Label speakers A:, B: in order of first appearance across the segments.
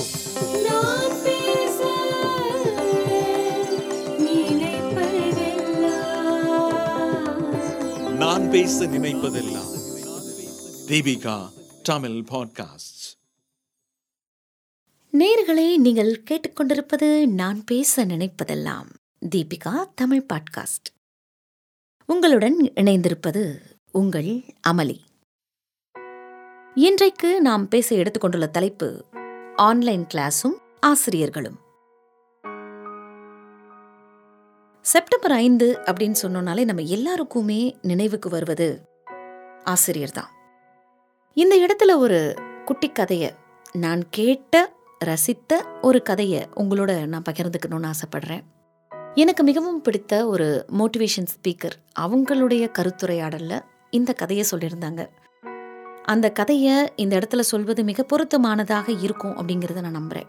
A: நான் பேச நினைப்பதெல்லாம்.
B: நான் பேச நினைப்பதெல்லாம். தீபிகா தமிழ் பாட்காஸ்ட்
C: நேர்களே நீங்கள் கேட்டுக்கொண்டிருப்பது நான் பேச நினைப்பதெல்லாம் தீபிகா தமிழ் பாட்காஸ்ட் உங்களுடன் இணைந்திருப்பது உங்கள் அமளி இன்றைக்கு நாம் பேச எடுத்துக்கொண்டுள்ள தலைப்பு ஆன்லைன் கிளாஸும் ஆசிரியர்களும். செப்டம்பர் ஐந்து அப்படின்னு சொன்னோனாலே நம்ம எல்லாருக்குமே நினைவுக்கு வருவது ஆசிரியர் தான். இந்த இடத்துல ஒரு குட்டி கதையை நான் கேட்ட ரசித்த ஒரு கதையை உங்களோட நான் பகிர்ந்துக்கணும்னு ஆசைப்படுறேன். எனக்கு மிகவும் பிடித்த ஒரு மோட்டிவேஷன் ஸ்பீக்கர் அவங்களுடைய கருத்துரையாடலில் இந்த கதையை சொல்லியிருந்தாங்க. அந்த கதையை இந்த இடத்துல சொல்வது மிக பொருத்தமானதாக இருக்கும் அப்படிங்கிறத நான் நம்புறேன்.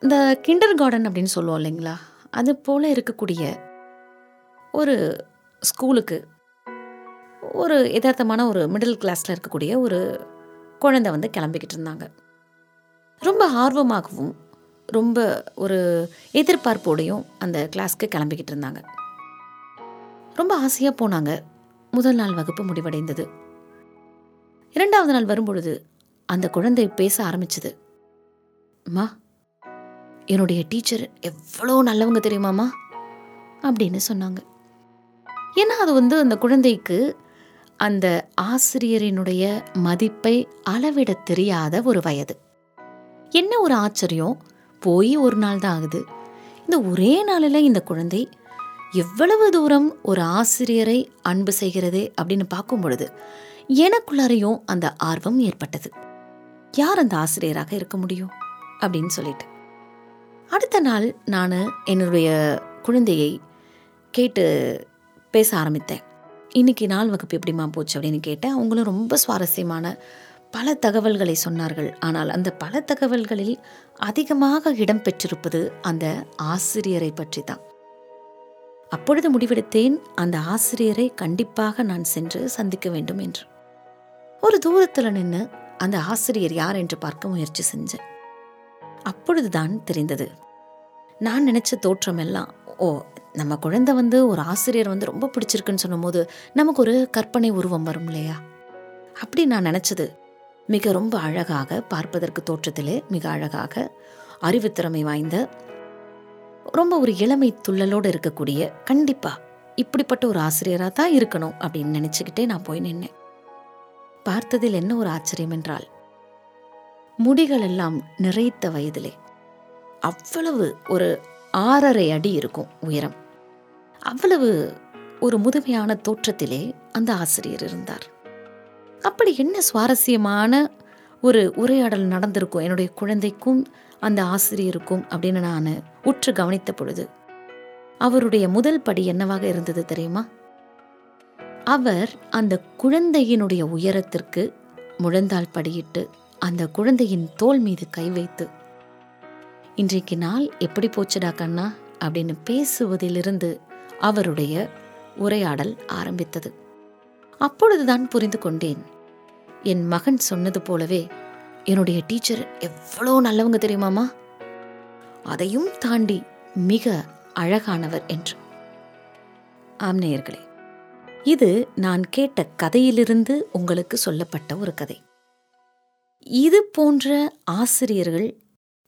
C: இந்த கிண்டர் கார்டன் அப்படின்னு சொல்லுவோம் இல்லைங்களா? அது போல் இருக்கக்கூடிய ஒரு ஸ்கூலுக்கு ஒரு யதார்த்தமான ஒரு மிடில் கிளாஸில் இருக்கக்கூடிய ஒரு குழந்தை வந்து கிளம்பிக்கிட்டு இருந்தாங்க. ரொம்ப ஆர்வமாகவும் ரொம்ப ஒரு எதிர்பார்ப்போடையும் அந்த கிளாஸ்க்கு கிளம்பிக்கிட்டு இருந்தாங்க. ரொம்ப ஆசையாக போனாங்க. முதல் நாள் வகுப்பு முடிவடைந்தது. இரண்டாவது நாள் வரும்பொழுது அந்த குழந்தை பேச ஆரம்பிச்சது. அம்மா என்னுடைய டீச்சர் எவ்வளோ நல்லவங்க தெரியுமாம்மா? அப்படின்னு சொன்னாங்க. ஏன்னா அது வந்து அந்த குழந்தைக்கு அந்த ஆசிரியரினுடைய மதிப்பை அளவிட தெரியாத ஒரு வயது. என்ன ஒரு ஆச்சரியம் போய் ஒரு நாள் தான் ஆகுது. இந்த ஒரே நாளில் இந்த குழந்தை எவ்வளவு தூரம் ஒரு ஆசிரியரை அன்பு செய்கிறது அப்படின்னு பார்க்கும் பொழுது எனக்குள்ளாரையும் அந்த ஆர்வம் ஏற்பட்டது. யார் அந்த ஆசிரியராக இருக்க முடியும்? அப்படின்னு சொல்லிட்டு. அடுத்த நாள் நான் என்னுடைய குழந்தையை கேட்டு பேச ஆரம்பித்தேன். இன்னைக்கு நாள் வகுப்பு எப்படிம்மா போச்சு? அப்படின்னு கேட்டேன். அவங்களும் ரொம்ப சுவாரஸ்யமான பல தகவல்களை சொன்னார்கள். ஆனால் அந்த பல தகவல்களில் அதிகமாக இடம்பெற்றிருப்பது அந்த ஆசிரியரை பற்றி தான் அப்பொழுது முடிவெடுத்தேன் அந்த ஆசிரியரை கண்டிப்பாக நான் சென்று சந்திக்க வேண்டும் என்று. ஒரு தூரத்தில் நின்று அந்த ஆசிரியர் யார் என்று பார்க்க முயற்சி செஞ்சேன். அப்பொழுதுதான் தெரிந்தது. நான் நினைச்ச தோற்றம் எல்லாம் ஓ நம்ம குழந்தை வந்து ஒரு ஆசிரியர் வந்து ரொம்ப பிடிச்சிருக்குன்னு சொல்லும்போது நமக்கு ஒரு கற்பனை உருவம் வரும் இல்லையா? அப்படி நான் நினைச்சது. மிக ரொம்ப அழகாக பார்ப்பதற்கு தோற்றத்திலே மிக அழகாக அறிவுத்திறமை வாய்ந்த ரொம்ப ஒரு இளமை துள்ளலோடு இருக்கக்கூடிய கண்டிப்பாக இப்படிப்பட்ட ஒரு ஆசிரியராக தான் இருக்கணும் அப்படின்னு நினச்சிக்கிட்டே நான் போய் நின்னேன். பார்த்ததில் என்ன ஒரு ஆச்சரியம் என்றால் முடிகள் எல்லாம் நிறைத்த வயதிலே அவ்வளவு ஒரு ஆறரை அடி இருக்கும் உயரம். அவ்வளவு ஒரு முதுமையான தோற்றத்திலே அந்த ஆசிரியர் இருந்தார். அப்படி என்ன சுவாரஸ்யமான ஒரு உரையாடல் நடந்திருக்கும். என்னுடைய குழந்தைக்கும் அந்த ஆசிரியருக்கும் அப்படின்னு நான் உற்று கவனித்த பொழுது அவருடைய முதல் படி என்னவாக இருந்தது தெரியுமா? அவர் அந்த குழந்தையினுடைய உயரத்திற்கு முழந்தால் படியிட்டு அந்த குழந்தையின் தோல் மீது கை வைத்து இன்றைக்கு நாள் எப்படி போச்சுடா கண்ணா? அப்படின்னு பேசுவதிலிருந்து அவருடைய உரையாடல் ஆரம்பித்தது. அப்பொழுதுதான் புரிந்து கொண்டேன். என் மகன் சொன்னது போலவே என்னுடைய டீச்சர் எவ்வளோ நல்லவங்க தெரியுமாமா? அதையும் தாண்டி மிக அழகானவர் என்று. ஆம் நேயர்களே இது நான் கேட்ட கதையிலிருந்து உங்களுக்கு சொல்லப்பட்ட ஒரு கதை. இது போன்ற ஆசிரியர்கள்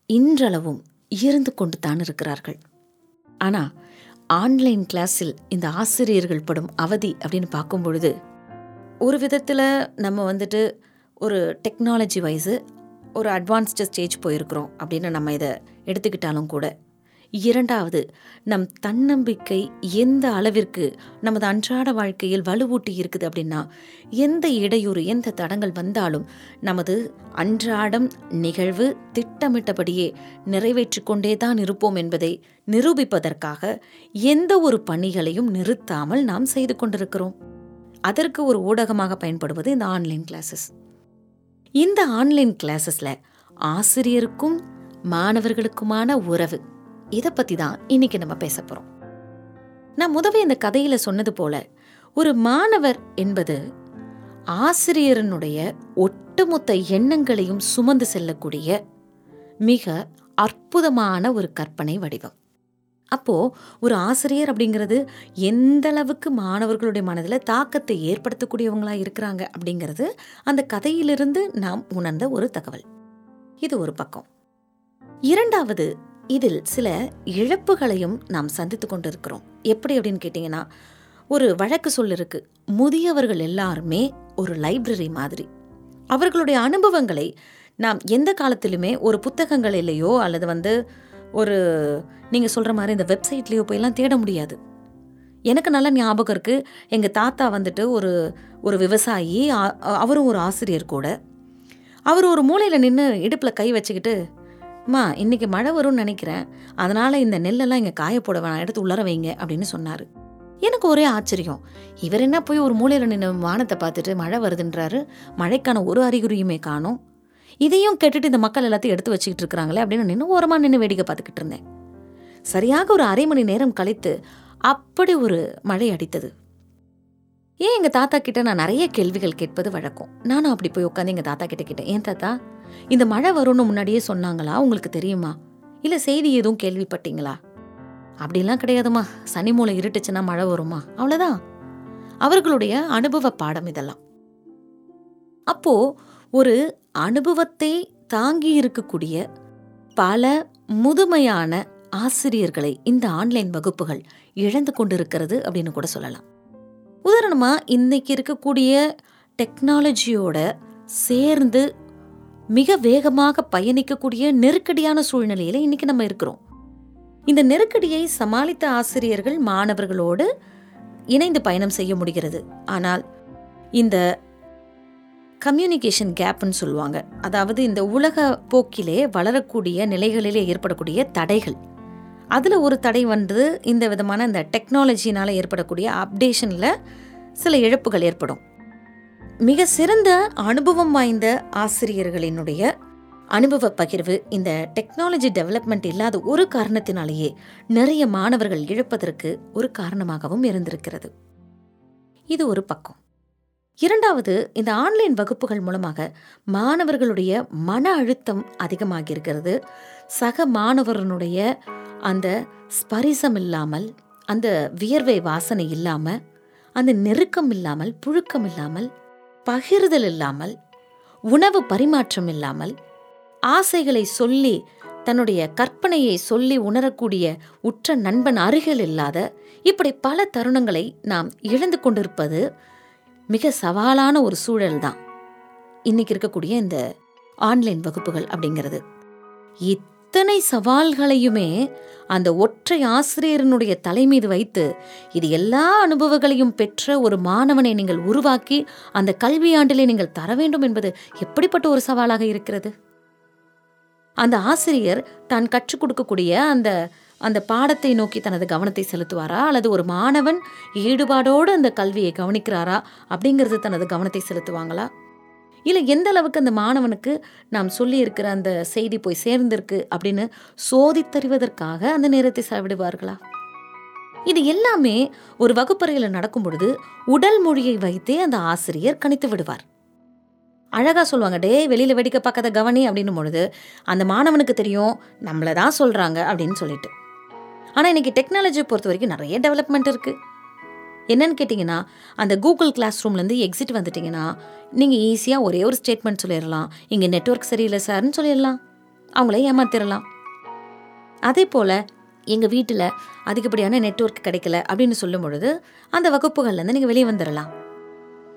C: இன்றளவும் இருந்து கொண்டு தான் இருக்கிறார்கள். ஆனால் ஆன்லைன் கிளாஸில் இந்த ஆசிரியர்கள் படும் அவதி அப்படின்னு பார்க்கும் பொழுது ஒரு விதத்தில் நம்ம வந்துட்டு ஒரு டெக்னாலஜி வைஸு ஒரு அட்வான்ஸ்டு ஸ்டேஜ் போயிருக்கிறோம் அப்படின்னு நம்ம இதை எடுத்துக்கிட்டாலும் கூட. இரண்டாவது நம் தன்னம்பிக்கை எந்த அளவிற்கு நமது அன்றாட வாழ்க்கையில் வலுவூட்டி இருக்குது அப்படின்னா எந்த இடையூறு எந்த தடங்கள் வந்தாலும் நமது அன்றாடம் நிகழ்வு திட்டமிட்டபடியே நிறைவேற்றி கொண்டே தான் இருப்போம் என்பதை நிரூபிப்பதற்காக எந்த ஒரு பணிகளையும் நிறுத்தாமல் நாம் செய்து கொண்டிருக்கிறோம். அதற்கு ஒரு ஊடகமாக பயன்படுவது இந்த ஆன்லைன் கிளாஸஸ். இந்த ஆன்லைன் கிளாஸஸில் ஆசிரியருக்கும் மாணவர்களுக்குமான உறவு. இதை பற்றி தான் இன்னைக்கு நம்ம பேச போகிறோம் நான் முதவே இந்த கதையில் சொன்னது போல ஒரு மாணவர் என்பது ஆசிரியரனுடைய ஒட்டுமொத்த எண்ணங்களையும் சுமந்து செல்லக்கூடிய மிக அற்புதமான ஒரு கற்பனை வடிவம். அப்போ ஒரு ஆசிரியர் அப்படிங்கிறது எந்த அளவுக்கு மாணவர்களுடைய மனதில் தாக்கத்தை ஏற்படுத்தக்கூடியவங்களாக இருக்கிறாங்க அப்படிங்கிறது அந்த கதையிலிருந்து நாம் உணர்ந்த ஒரு தகவல். இது ஒரு பக்கம். இரண்டாவது இதில் சில இழப்புகளையும் நாம் சந்தித்து கொண்டிருக்கிறோம். எப்படி அப்படின்னு கேட்டிங்கன்னா ஒரு வழக்கு சொல் இருக்குது முதியவர்கள் எல்லாருமே ஒரு லைப்ரரி மாதிரி. அவர்களுடைய அனுபவங்களை நாம் எந்த காலத்திலுமே ஒரு புத்தகங்களிலேயோ அல்லது வந்து ஒரு நீங்கள் சொல்கிற மாதிரி இந்த வெப்சைட்லேயோ போயெல்லாம் தேட முடியாது. எனக்கு நல்ல ஞாபகம் இருக்குது எங்கள் தாத்தா வந்துட்டு ஒரு ஒரு விவசாயி அவரும் ஒரு ஆசிரியர் கூட. அவர் ஒரு மூலையில் நின்று இடுப்பில் கை வச்சுக்கிட்டு அம்மா இன்றைக்கி மழை வரும்னு நினைக்கிறேன். அதனால் இந்த நெல்லெல்லாம் இங்கே காய போட வேணாம் எடுத்து உள்ளர வைங்க அப்படின்னு சொன்னார். எனக்கு ஒரே ஆச்சரியம். இவர் என்ன போய் ஒரு மூலையில் நின்று வானத்தை பார்த்துட்டு மழை வருதுன்றாரு. மழைக்கான ஒரு அறிகுறியுமே காணும். இதையும் கேட்டுட்டு இந்த மக்கள் எல்லாத்தையும் எடுத்து வச்சுக்கிட்டு இருக்கிறாங்களே அப்படின்னு நின்று ஓரமாக நின்று வேடிக்கை பார்த்துக்கிட்டு இருந்தேன். சரியாக ஒரு அரை மணி நேரம் கழித்து அப்படி ஒரு மழை அடித்தது. ஏன் எங்கள் தாத்தா கிட்ட நான் நிறைய கேள்விகள் கேட்பது வழக்கம்? நானும் அப்படி போய் உட்காந்து எங்கள் தாத்தா கிட்ட கேட்டேன். ஏன் தாத்தா இந்த மழை வரும்னு முன்னாடியே சொன்னாங்களா? உங்களுக்கு தெரியுமா? இல்லை செய்தி எதுவும் கேள்விப்பட்டீங்களா? அப்படிலாம் கிடையாதுமா சனி மூலை இருட்டுச்சுன்னா மழை வருமா? அவ்வளோதான் அவர்களுடைய அனுபவ பாடம் இதெல்லாம். அப்போ ஒரு அனுபவத்தை தாங்கி இருக்கக்கூடிய பல முதுமையான ஆசிரியர்களை இந்த ஆன்லைன் வகுப்புகள் இழந்து கொண்டிருக்கிறது அப்படின்னு கூட சொல்லலாம். உதாரணமாக இன்னைக்கு இருக்கக்கூடிய டெக்னாலஜியோட சேர்ந்து மிக வேகமாக பயணிக்கக்கூடிய நெருக்கடியான சூழ்நிலையில் இன்னைக்கு நம்ம இருக்கிறோம். இந்த நெருக்கடியை சமாளித்த ஆசிரியர்கள் மாணவர்களோடு இணைந்து பயணம் செய்ய முடிகிறது. ஆனால் இந்த கம்யூனிகேஷன் கேப்னு சொல்லுவாங்க. அதாவது இந்த உலக போக்கிலே வளரக்கூடிய நிலைகளிலே ஏற்படக்கூடிய தடைகள். அதில் ஒரு தடை வந்து இந்த விதமான இந்த டெக்னாலஜினால் ஏற்படக்கூடிய அப்டேஷனில் சில இழப்புகள் ஏற்படும். மிக சிறந்த அனுபவம் வாய்ந்த ஆசிரியர்களினுடைய அனுபவ பகிர்வு இந்த டெக்னாலஜி டெவலப்மெண்ட் இல்லாத ஒரு காரணத்தினாலேயே நிறைய மாணவர்கள் இழப்பதற்கு ஒரு காரணமாகவும் இருந்திருக்கிறது. இது ஒரு பக்கம். இரண்டாவது இந்த ஆன்லைன் வகுப்புகள் மூலமாக மாணவர்களுடைய மன அழுத்தம் அதிகமாகி இருக்கிறது. சக மாணவரனுடைய அந்த ஸ்பரிசம் இல்லாமல் அந்த வியர்வை வாசனை இல்லாமல் அந்த நெருக்கம் இல்லாமல் புழுக்கம் இல்லாமல் பகிர்தல் இல்லாமல் உணவு பரிமாற்றம் இல்லாமல் ஆசைகளை சொல்லி தன்னுடைய கற்பனையை சொல்லி உணரக்கூடிய உற்ற நண்பன் அருகில் இல்லாத இப்படி பல தருணங்களை நாம் இழந்து கொண்டிருப்பது மிக சவாலான ஒரு சூழல் தான். இன்னைக்கு இருக்கக்கூடிய இந்த ஆன்லைன் வகுப்புகள் அப்படிங்கிறது. இத்தனை சவால்களையுமே அந்த ஒற்றை ஆசிரியரனுடைய தலை மீது வைத்து இது எல்லா அனுபவங்களையும் பெற்ற ஒரு மாணவனை நீங்கள் உருவாக்கி அந்த கல்வியாண்டிலே நீங்கள் தர வேண்டும் என்பது எப்படிப்பட்ட ஒரு சவாலாக இருக்கிறது? அந்த ஆசிரியர் தான் கற்றுக் கொடுக்கக்கூடிய அந்த அந்த பாடத்தை நோக்கி தனது கவனத்தை செலுத்துவாரா? அல்லது ஒரு மாணவன் ஈடுபாடோடு அந்த கல்வியை கவனிக்கிறாரா? அப்படிங்கிறது தனது கவனத்தை செலுத்துவாங்களா? இல்லை எந்த அளவுக்கு அந்த மாணவனுக்கு நாம் சொல்லி இருக்கிற அந்த செய்தி போய் சேர்ந்திருக்கு அப்படின்னு சோதித்தறிவதற்காக அந்த நேரத்தை செலவிடுவார்களா? இது எல்லாமே ஒரு வகுப்பறையில் நடக்கும் பொழுது உடல் மொழியை வைத்தே அந்த ஆசிரியர் கணித்து விடுவார். அழகாக சொல்லுவாங்க டே வெளியில் வெடிக்க பார்க்காத கவனி அப்படின்னும் பொழுது அந்த மாணவனுக்கு தெரியும் நம்மளை தான் சொல்கிறாங்க அப்படின்னு சொல்லிட்டு. ஆனால் இன்றைக்கி டெக்னாலஜியை பொறுத்த வரைக்கும் நிறைய டெவலப்மெண்ட் இருக்குது என்னன்னு கேட்டிங்கன்னா அந்த கூகுள் கிளாஸ் ரூம்லேருந்து எக்ஸிட் வந்துட்டிங்கன்னா நீங்கள் ஈஸியாக ஒரே ஒரு ஸ்டேட்மெண்ட் சொல்லிடலாம். இங்கே நெட்வொர்க் சரியில்லை சார்னு சொல்லிடலாம். அவங்கள ஏமாத்திடலாம். அதே போல் எங்கள் வீட்டில் அதிகப்படியான நெட்ஒர்க் கிடைக்கல அப்படின்னு சொல்லும் பொழுது அந்த வகுப்புகள்லேருந்து நீங்கள் வெளியே வந்துடலாம்.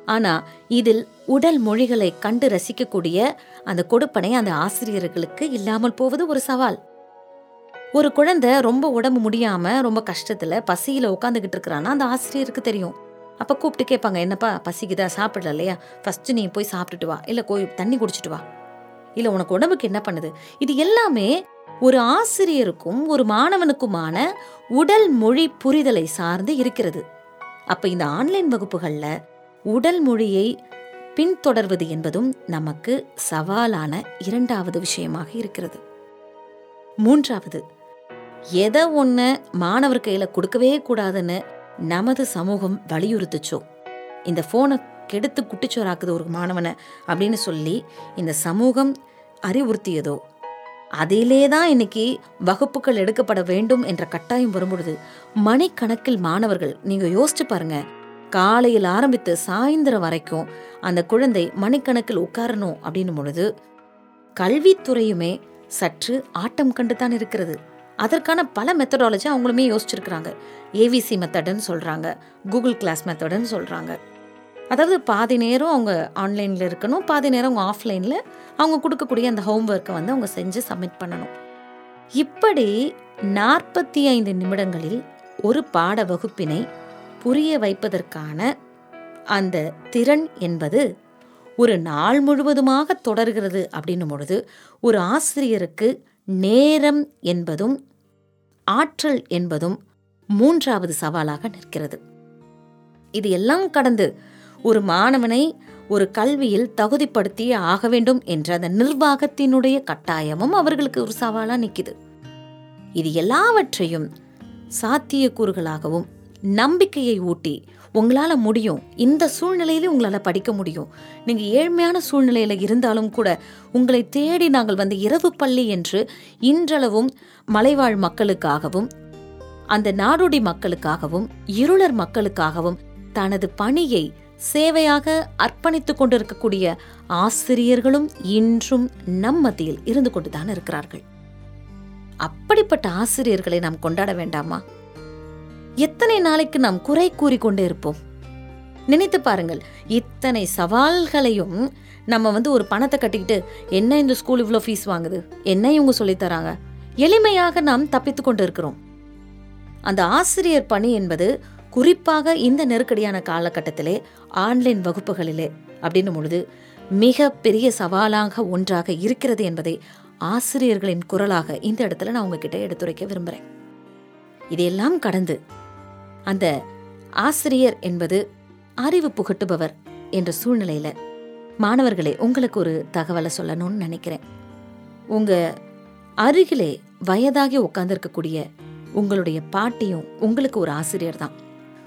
C: ஆனால் இதில் உடல் மொழிகளை கண்டு ரசிக்கக்கூடிய அந்த கொடுப்பனை அந்த ஆசிரியர்களுக்கு இல்லாமல் போவது ஒரு சவால். ஒரு குழந்தை ரொம்ப உடம்பு முடியாம ரொம்ப கஷ்டத்துல பசியில உட்காந்துக்கிட்டு இருக்கிறான்னா அந்த ஆசிரியருக்கு தெரியும். அப்ப கூப்பிட்டு கேட்பாங்க என்னப்பா பசிக்குதா? சாப்பிடல இல்லையா? ஃபர்ஸ்ட் நீ போய் சாப்பிட்டுட்டு வா. இல்ல கோய் தண்ணி குடிச்சிட்டு வா. இல்ல உனக்கு உடம்புக்கு என்ன பண்ணுது? இது எல்லாமே ஒரு ஆசிரியருக்கும் ஒரு மாணவனுக்குமான உடல் மொழி புரிதலை சார்ந்து இருக்கிறது. அப்ப இந்த ஆன்லைன் வகுப்புகள்ல உடல் மொழியை பின்தொடர்வது என்பதும் நமக்கு சவாலான இரண்டாவது விஷயமாக இருக்கிறது. மூன்றாவது எதை ஒன்று மாணவர் கையில் கொடுக்கவே கூடாதுன்னு நமது சமூகம் வலியுறுத்துச்சோ? இந்த ஃபோனை கெடுத்து குட்டிச்சோராக்குது ஒரு மாணவனை அப்படின்னு சொல்லி இந்த சமூகம் அறிவுறுத்தியதோ? அதிலே தான் இன்னைக்கு வகுப்புகள் எடுக்கப்பட வேண்டும் என்ற கட்டாயம் வரும்பொழுது மணிக்கணக்கில் மாணவர்கள் நீங்கள் யோசிச்சு பாருங்க காலையில் ஆரம்பித்து சாயந்தரம் வரைக்கும் அந்த குழந்தை மணிக்கணக்கில் உட்காரணும் அப்படின்னும் பொழுது கல்வித்துறையுமே சற்று ஆட்டம் கண்டு தான் இருக்கிறது. அதற்கான பல மெத்தடாலஜி அவங்களுமே யோசிச்சிருக்கிறாங்க. ஏவிசி மெத்தடுன்னு சொல்கிறாங்க கூகுள் கிளாஸ் மெத்தடுன்னு சொல்கிறாங்க அதாவது பாதி நேரம் அவங்க ஆன்லைனில் இருக்கணும் பாதி நேரம் அவங்க ஆஃப்லைனில் அவங்க கொடுக்கக்கூடிய அந்த ஹோம்ஒர்க்கை வந்து அவங்க செஞ்சு சப்மிட் பண்ணணும். இப்படி நாற்பத்தி ஐந்து நிமிடங்களில் ஒரு பாட வகுப்பினை புரிய வைப்பதற்கான அந்த திறன் என்பது ஒரு நாள் முழுவதுமாக தொடர்கிறது அப்படின்னும் பொழுது ஒரு ஆசிரியருக்கு நேரம் என்பதும் ஆற்றல் என்பதும் மூன்றாவது சவாலாக நிற்கிறது. இது எல்லாம் கடந்து ஒரு மாணவனை ஒரு கல்வியில் தகுதிப்படுத்தியே ஆக வேண்டும் என்ற அந்த நிர்வாகத்தினுடைய கட்டாயமும் அவர்களுக்கு ஒரு சவாலாக நிற்கிது இது எல்லாவற்றையும் சாத்தியக்கூறுகளாகவும் நம்பிக்கையை ஊட்டி உங்களால் முடியும். இந்த சூழ்நிலையில உங்களால் படிக்க முடியும். நீங்கள் ஏழ்மையான சூழ்நிலையில் இருந்தாலும் கூட உங்களை தேடி நாங்கள் வந்து இரவு பள்ளி என்று இன்றளவும் மலைவாழ் மக்களுக்காகவும் அந்த நாடோடி மக்களுக்காகவும் இருளர் மக்களுக்காகவும் தனது பணியை சேவையாக அர்ப்பணித்து கொண்டிருக்கக்கூடிய ஆசிரியர்களும் இன்றும் நம் மத்தியில் இருந்து கொண்டுதான் இருக்கிறார்கள். அப்படிப்பட்ட ஆசிரியர்களை நாம் கொண்டாட வேண்டாமா? எத்தனை நாளைக்கு நாம் குறை கூறிக்கொண்டே இருப்போம்? நினைத்து பாருங்கள் இத்தனை சவால்களையும் நம்ம வந்து ஒரு பணத்தை கட்டிக்கிட்டு என்ன இந்த ஸ்கூல் இவ்வளோ ஃபீஸ் வாங்குது? என்ன இவங்க சொல்லித் தராங்க? எளிமையாக நாம் தப்பித்து கொண்டு இருக்கிறோம் அந்த ஆசிரியர் பணி என்பது குறிப்பாக இந்த நெருக்கடியான காலகட்டத்திலே ஆன்லைன் வகுப்புகளிலே அப்படின்னும் பொழுது மிக பெரிய சவாலாக ஒன்றாக இருக்கிறது என்பதை ஆசிரியர்களின் குரலாக இந்த இடத்துல நான் உங்ககிட்ட எடுத்துரைக்க விரும்புகிறேன் இதையெல்லாம் கடந்து அந்த ஆசிரியர் என்பது அறிவு புகட்டுபவர் என்ற சூழ்நிலையில மாணவர்களே உங்களுக்கு ஒரு தகவலை சொல்லணும்னு நினைக்கிறேன். உங்க அருகிலே வயதாகி உட்கார்ந்துருக்கக்கூடிய உங்களுடைய பாட்டியும் உங்களுக்கு ஒரு ஆசிரியர் தான்.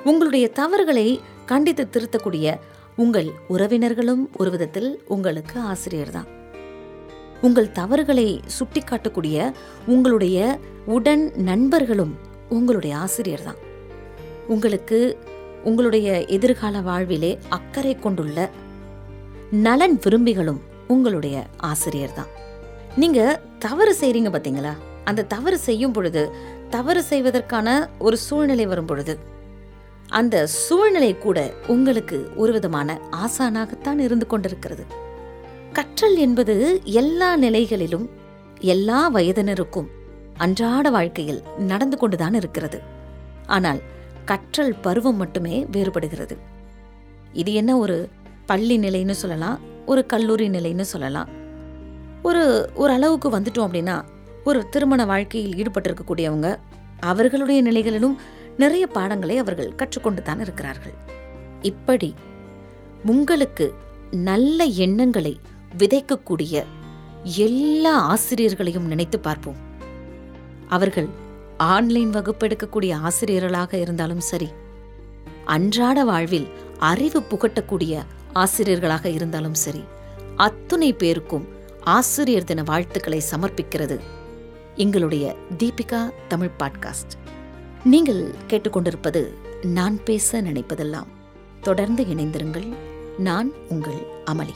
C: உங்களுடைய தவறுகளை கண்டித்து திருத்தக்கூடிய உங்கள் உறவினர்களும் ஒரு விதத்தில் உங்களுக்கு ஆசிரியர் தான். உங்கள் தவறுகளை சுட்டிக்காட்டக்கூடிய உங்களுடைய உடன் நண்பர்களும் உங்களுடைய ஆசிரியர் தான். உங்களுக்கு உங்களுடைய எதிர்கால வாழ்விலே அக்கறை கொண்டுள்ள நலன் விரும்பிகளும் உங்களுடைய ஆசிரியர் தான். நீங்க தவறு செய்றீங்க பார்த்தீங்களா அந்த தவறு செய்யும் பொழுது தவறு செய்வதற்கான ஒரு சூழ்நிலை வரும் பொழுது அந்த சூழ்நிலை கூட உங்களுக்கு ஒரு விதமான ஆசானாகத்தான் இருந்து கொண்டிருக்கிறது. கற்றல் என்பது எல்லா நிலைகளிலும் எல்லா வயதினருக்கும் அன்றாட வாழ்க்கையில் நடந்து கொண்டுதான் இருக்கிறது. ஆனால் கற்றல் பருவம் மட்டுமே வேறுபடுகிறது. இது என்ன ஒரு பள்ளி நிலைன்னு சொல்லலாம் ஒரு கல்லூரி நிலைன்னு சொல்லலாம். ஒரு ஒரு அளவுக்கு வந்துட்டோம் அப்படின்னா ஒரு திருமண வாழ்க்கையில் ஈடுபட்டிருக்கக்கூடியவங்க அவர்களுடைய நிலைகளிலும் நிறைய பாடங்களை அவர்கள் கற்றுக்கொண்டு தான் இருக்கிறார்கள். இப்படி உங்களுக்கு நல்ல எண்ணங்களை விதைக்கக்கூடிய எல்லா ஆசிரியர்களையும் நினைத்து பார்ப்போம். அவர்கள் ஆன்லைன் வகுப்பு எடுக்கக்கூடிய ஆசிரியர்களாக இருந்தாலும் சரி அன்றாட வாழ்வில் அறிவு புகட்டக்கூடிய ஆசிரியர்களாக இருந்தாலும் சரி அத்துணை பேருக்கும் ஆசிரியர் தின வாழ்த்துக்களை சமர்ப்பிக்கிறது எங்களுடைய தீபிகா தமிழ் பாட்காஸ்ட். நீங்கள் கேட்டுக்கொண்டிருப்பது நான் பேச நினைப்பதெல்லாம். தொடர்ந்து இணைந்திருங்கள். நான் உங்கள் அமளி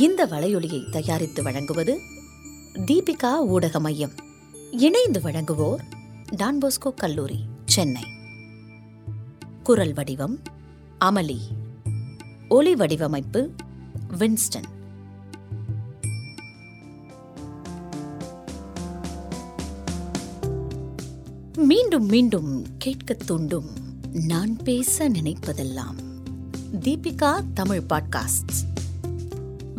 C: இந்த வலையொலியை தயாரித்து வழங்குவது தீபிகா ஊடக மையம். இணைந்து வழங்குவோர் டான்போஸ்கோ கல்லூரி சென்னை. குரல் வடிவம் அமளி. ஒலி வடிவமைப்பு வின்ஸ்டன். மீண்டும் மீண்டும் கேட்கத் தூண்டும் நான் பேச நினைப்பதெல்லாம் தீபிகா தமிழ் பாட்காஸ்ட்.